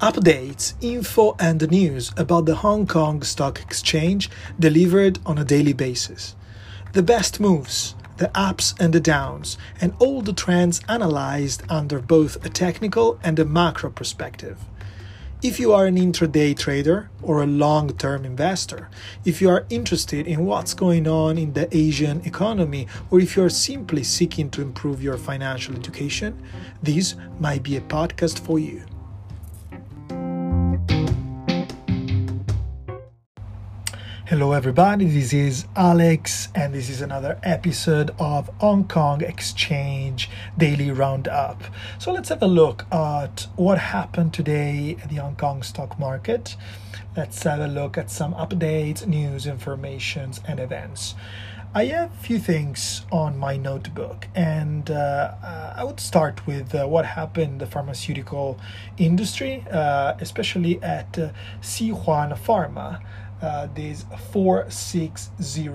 Updates, info, and news about the Hong Kong Stock Exchange delivered on a daily basis. The best moves, the ups and the downs, and all the trends analyzed under both a technical and a macro perspective. If you are an intraday trader or a long term investor, if you are interested in what's going on in the Asian economy, or if you are simply seeking to improve your financial education, this might be a podcast for you. Hello, everybody. This is Alex, and this is another episode of Hong Kong Exchange Daily Roundup. So, let's have a look at what happened today at the Hong Kong stock market. Let's have a look at some updates, news, informations, and events. I have a few things on my notebook, and uh, uh I would start with uh, what happened in the pharmaceutical industry, uh, especially at uh, Huan Pharma uh, this 460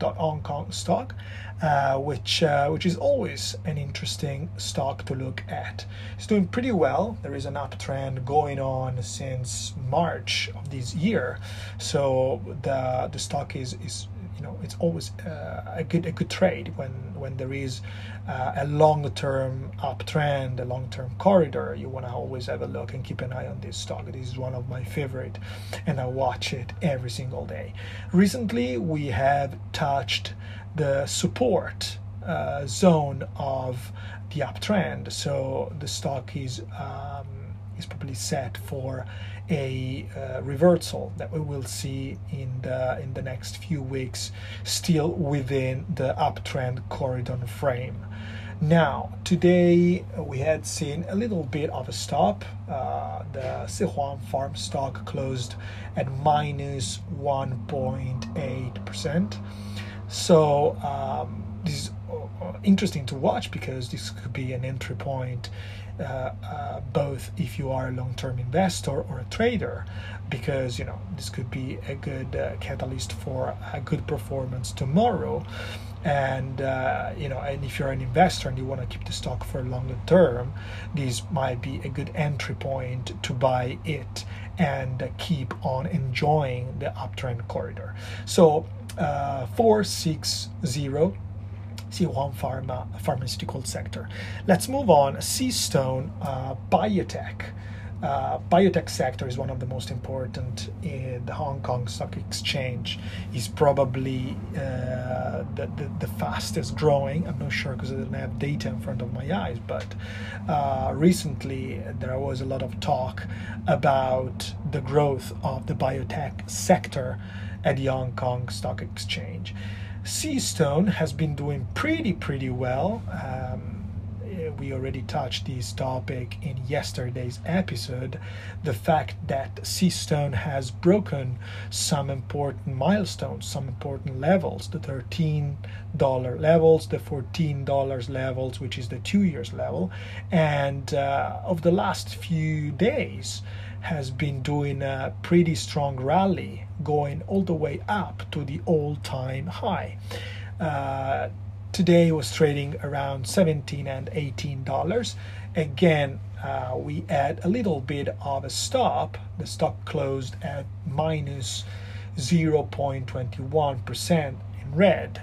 Hong Kong stock, uh, which uh, which is always an interesting stock to look at. It's doing pretty well. There is an uptrend going on since March of this year, so the the stock is is you know it's always uh, a good a good trade when when there is uh, a long term uptrend, a long term corridor. You want to always have a look and keep an eye on this stock. This is one of my favorite, and I watch it every single day. Recently, we have touched the support uh, zone of the uptrend, so the stock is. Um, is probably set for a uh, reversal that we will see in the in the next few weeks still within the uptrend corridor frame. Now today we had seen a little bit of a stop. Uh, the Sihuan farm stock closed at minus 1.8 percent. So um, this is uh, interesting to watch because this could be an entry point both if you are a long-term investor or a trader because you know this could be a good uh, catalyst for a good performance tomorrow. And uh, you know and if you're an investor and you want to keep the stock for a longer term this might be a good entry point to buy it and keep on enjoying the uptrend corridor. So uh, 460 Sihuan Pharma pharmaceutical sector. Let's move on. CStone uh, Biotech. Uh, biotech sector is one of the most important in the Hong Kong Stock Exchange. is probably uh, the, the, the, fastest growing. I'm not sure because I don't have data in front of my eyes, but uh, recently there was a lot of talk about the growth of the biotech sector at the Hong Kong Stock Exchange. CStone has been doing pretty, pretty well. Um, we already touched this topic in yesterday's episode the fact that CStone has broken some important milestones, some important levels the $13 levels, the $14 levels, which is the two years level. And uh, of the last few days, has been doing a pretty strong rally, going all the way up to the all time high. Uh, today was trading around 17 and 18 dollars. Again uh, we had a little bit of a stop. The stock closed at minus 0.21 percent in red.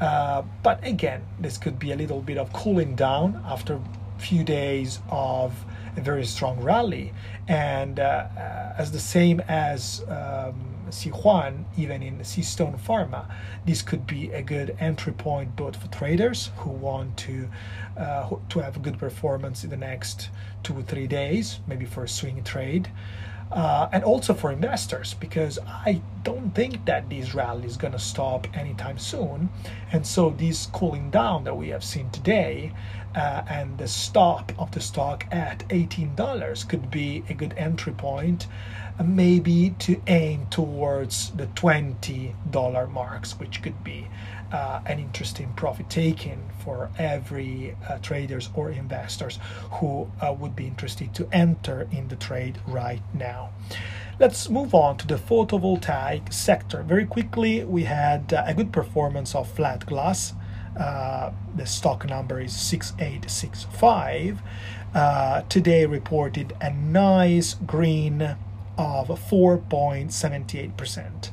Uh, but again this could be a little bit of cooling down after a few days of a very strong rally and uh, uh, as the same as um, Sihuan, even in CStone Pharma, this could be a good entry point both for traders who want to uh, to have a good performance in the next two or three days, maybe for a swing trade. Uh, and also for investors because I don't think that this rally is going to stop anytime soon. And so, this cooling down that we have seen today uh, and the stop of the stock at $18 could be a good entry point, maybe to aim towards the $20 marks, which could be uh, an interesting profit taking for every uh, traders or investors who uh, would be interested to enter in the trade right now. Let's move on to the photovoltaic sector. Very quickly, we had uh, a good performance of flat glass uh, the stock number is 6865, uh, today reported a nice green of 4.78%.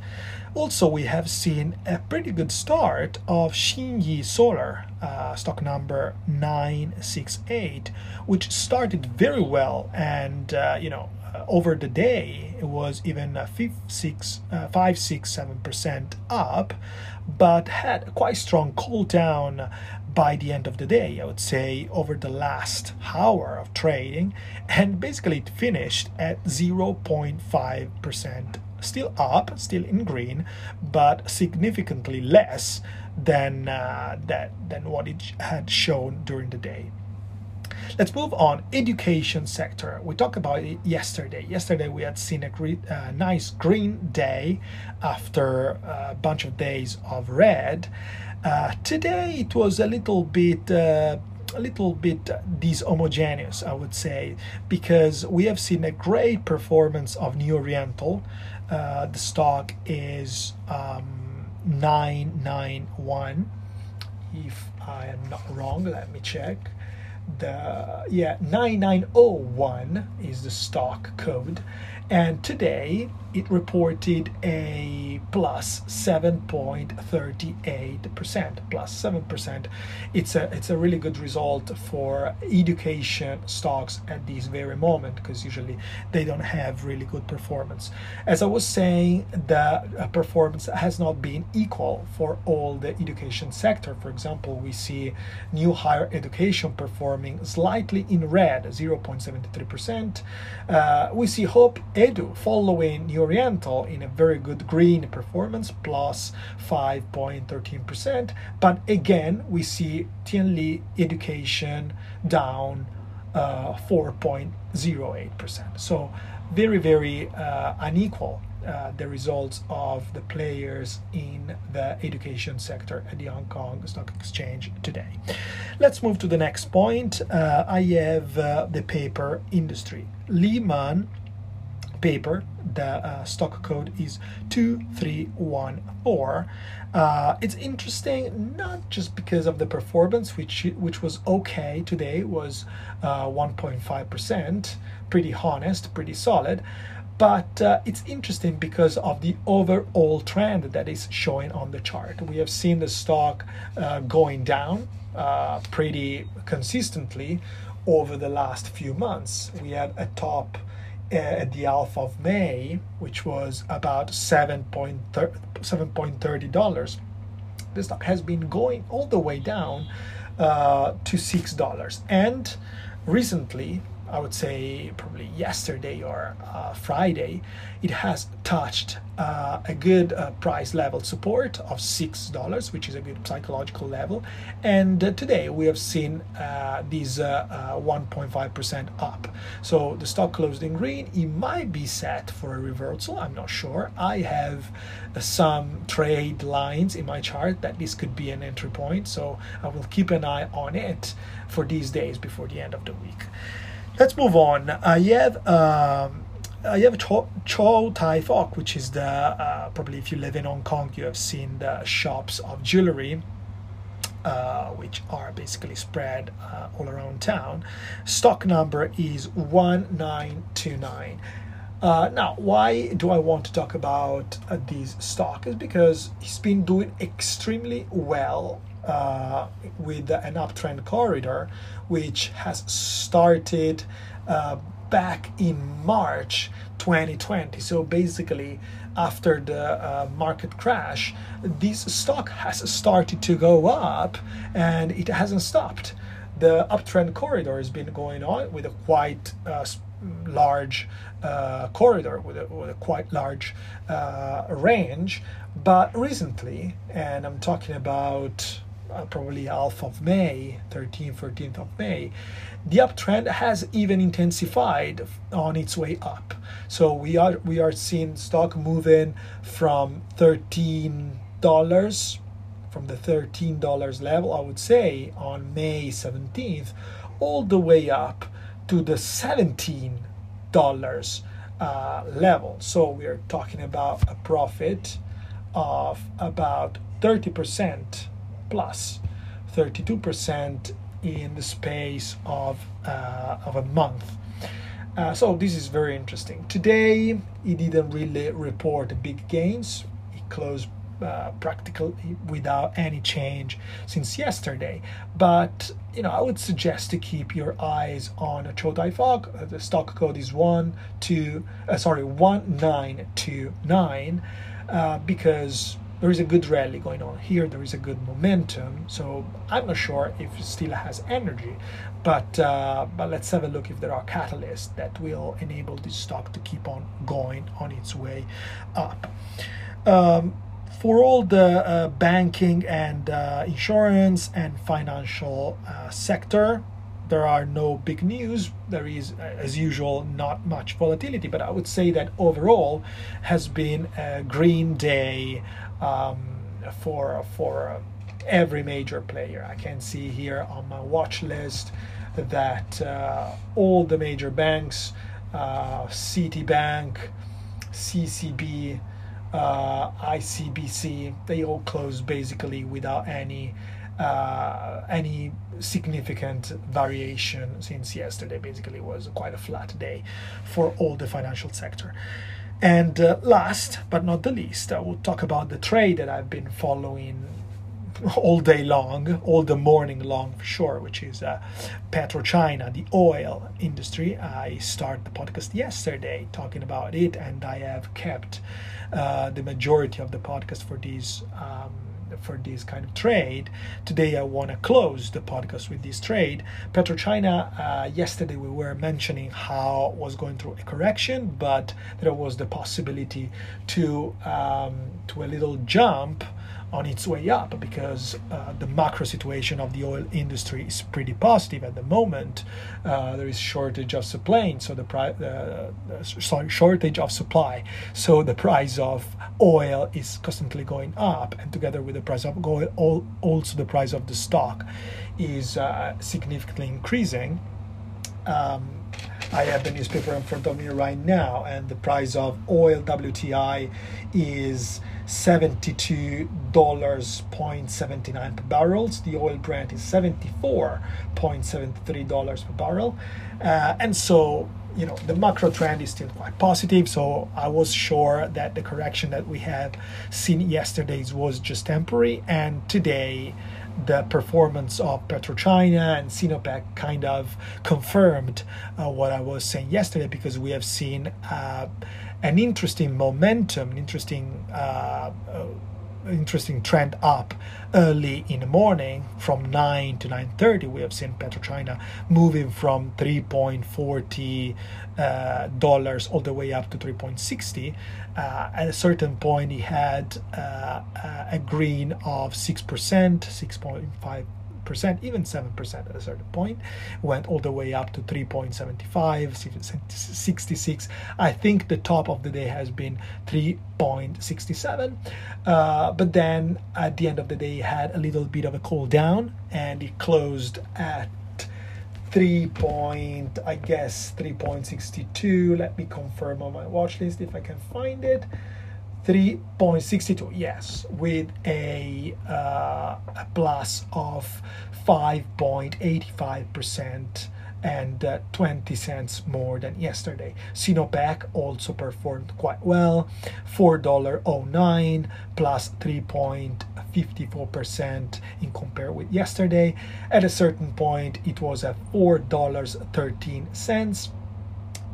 Also, we have seen a pretty good start of Xinyi Solar, uh, stock number 968, which started very well and, uh, you know, uh, over the day it was even uh, 5, 6, uh, 5 6 7% up but had quite strong cool down by the end of the day i would say over the last hour of trading and basically it finished at 0.5% still up, still in green, but significantly less than uh, that than what it had shown during the day. Let's move on. Education sector. We talked about it yesterday. Yesterday we had seen a great, uh, nice green day after a bunch of days of red. Uh, today it was a little bit uh, a little bit dishomogeneous, I would say, because we have seen a great performance of New Oriental. Uh, the stock is um, 991. If I am not wrong, let me check. The yeah 9901 is the stock code, and today it reported a plus 7.38% plus 7% it's a it's a really good result for education stocks at this very moment because usually they don't have really good performance. As i was saying the uh, performance has not been equal for all the education sector. For example we see new higher education performing slightly in red 0.73% uh, we see hope edu following new Oriental in a very good green performance, plus 5.13%. But again, we see Tianli Education down uh, 4.08%. So very, very uh, unequal uh, the results of the players in the education sector at the Hong Kong Stock Exchange today. Let's move to the next point. Uh, I have uh, the paper industry. Lee & Man paper, the uh, stock code is 2314. Uh, it's interesting not just because of the performance, which which was okay today, was uh, 1.5%, pretty honest, pretty solid, but uh, it's interesting because of the overall trend that is showing on the chart. We have seen the stock uh, going down uh, pretty consistently over the last few months. We have a top at the half of May, which was about $7.30. The stock has been going all the way down uh, to $6. And recently, I would say probably yesterday or uh, Friday, it has touched uh, a good uh, price level support of $6, which is a good psychological level. And uh, today we have seen uh, these 1.5% uh, up. So the stock closed in green. It might be set for a reversal. I'm not sure. I have some trade lines in my chart that this could be an entry point. So I will keep an eye on it for these days before the end of the week. Let's move on. I have um, I have Chow, Tai Fook, which is the uh, probably if you live in Hong Kong, you have seen the shops of jewelry. Uh, which are basically spread uh, all around town. Stock number is 1929. Uh, now, why do I want to talk about uh, this stock? Is because he's been doing extremely well uh, with an uptrend corridor, which has started uh, back in March 2020. So basically, after the uh, market crash, this stock has started to go up and it hasn't stopped. The uptrend corridor has been going on with a quite uh, large uh, corridor with a, with a, quite large uh, range. But recently, and I'm talking about uh, probably half of May, 13th, 14th of May, the uptrend has even intensified on its way up. So we are we are seeing stock moving from thirteen dollars, from the thirteen dollars level, I would say, on May 17th, all the way up to the seventeen dollars uh, level. So we are talking about a profit of about 30% plus 32% in the space of, uh, of a month. Uh, so this is very interesting. Today, it didn't really report big gains. It closed uh, practically without any change since yesterday. But you know, I would suggest to keep your eyes on a Chow Tai Fook. Uh, the stock code is one two, uh, sorry, one nine two nine, uh, because there is a good rally going on here. There is a good momentum. So I'm not sure if it still has energy, but uh, but let's have a look if there are catalysts that will enable this stock to keep on going on its way up. Um, for all the uh, banking and uh, insurance and financial uh, sector, there are no big news. There is, uh, as usual, not much volatility, but I would say that overall has been a green day um, for for every major player. I can see here on my watch list that uh, all the major banks, uh, Citibank, CCB, uh, ICBC, they all closed basically without any uh, any significant variation since yesterday. Basically, was quite a flat day for all the financial sector. And uh, last but not the least, I will talk about the trade that I've been following all day long, all the morning long for sure, which is uh, PetroChina, the oil industry. I started the podcast yesterday talking about it, and I have kept uh, the majority of the podcast for these. Um, for this kind of trade. Today, I want to close the podcast with this trade. PetroChina, uh, yesterday we were mentioning how was going through a correction, but there was the possibility to um, to a little jump on its way up because uh, the macro situation of the oil industry is pretty positive at the moment. Uh, there is shortage of supply, so the price, uh, sorry, shortage of supply, so the price of oil is constantly going up, and together with the price of oil, also the price of the stock is uh, significantly increasing. Um, I have the newspaper in front of me right now, and the price of oil WTI is $72.79 per barrel. The oil Brent is $74.73 per barrel. Uh, and so, you know, the macro trend is still quite positive. So I was sure that the correction that we have seen yesterday was just temporary. And today, the performance of PetroChina and Sinopec kind of confirmed uh, what I was saying yesterday because we have seen uh, an interesting momentum, an interesting uh, uh interesting trend up early in the morning from 9 to 9.30 we have seen petrochina moving from 3.40 uh, dollars all the way up to 3.60 uh, at a certain point he had uh, a green of 6% 6.5 percent even 7% at a certain point. Went all the way up to 3.75 66 i think the top of the day has been 3.67 uh, but then at the end of the day had a little bit of a cool down and it closed at 3 point i guess 3.62 let me confirm on my watch list if i can find it 3.62 yes with a, uh, a plus of 5.85% and uh, 20 cents more than yesterday. Sinopec also performed quite well, $4.09 plus 3.54% in compare with yesterday. At a certain point, it was at $4.13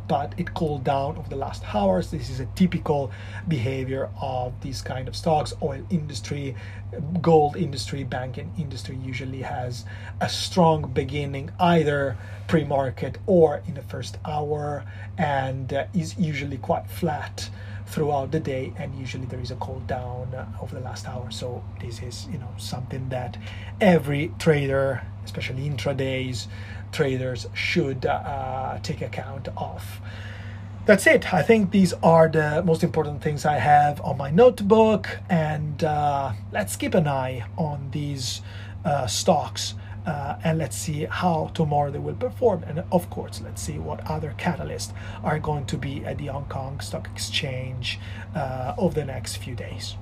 but it cooled down over the last hours. This is a typical behavior of these kind of stocks. Oil industry, gold industry, banking industry usually has a strong beginning either pre-market or in the first hour and uh, is usually quite flat throughout the day and usually there is a cool down uh, over the last hour so this is you know something that every trader especially intradays traders should uh, take account of. That's it. I think these are the most important things I have on my notebook, and uh, let's keep an eye on these uh, stocks. Uh, and let's see how tomorrow they will perform. And of course, let's see what other catalysts are going to be at the Hong Kong Stock Exchange uh, over the next few days.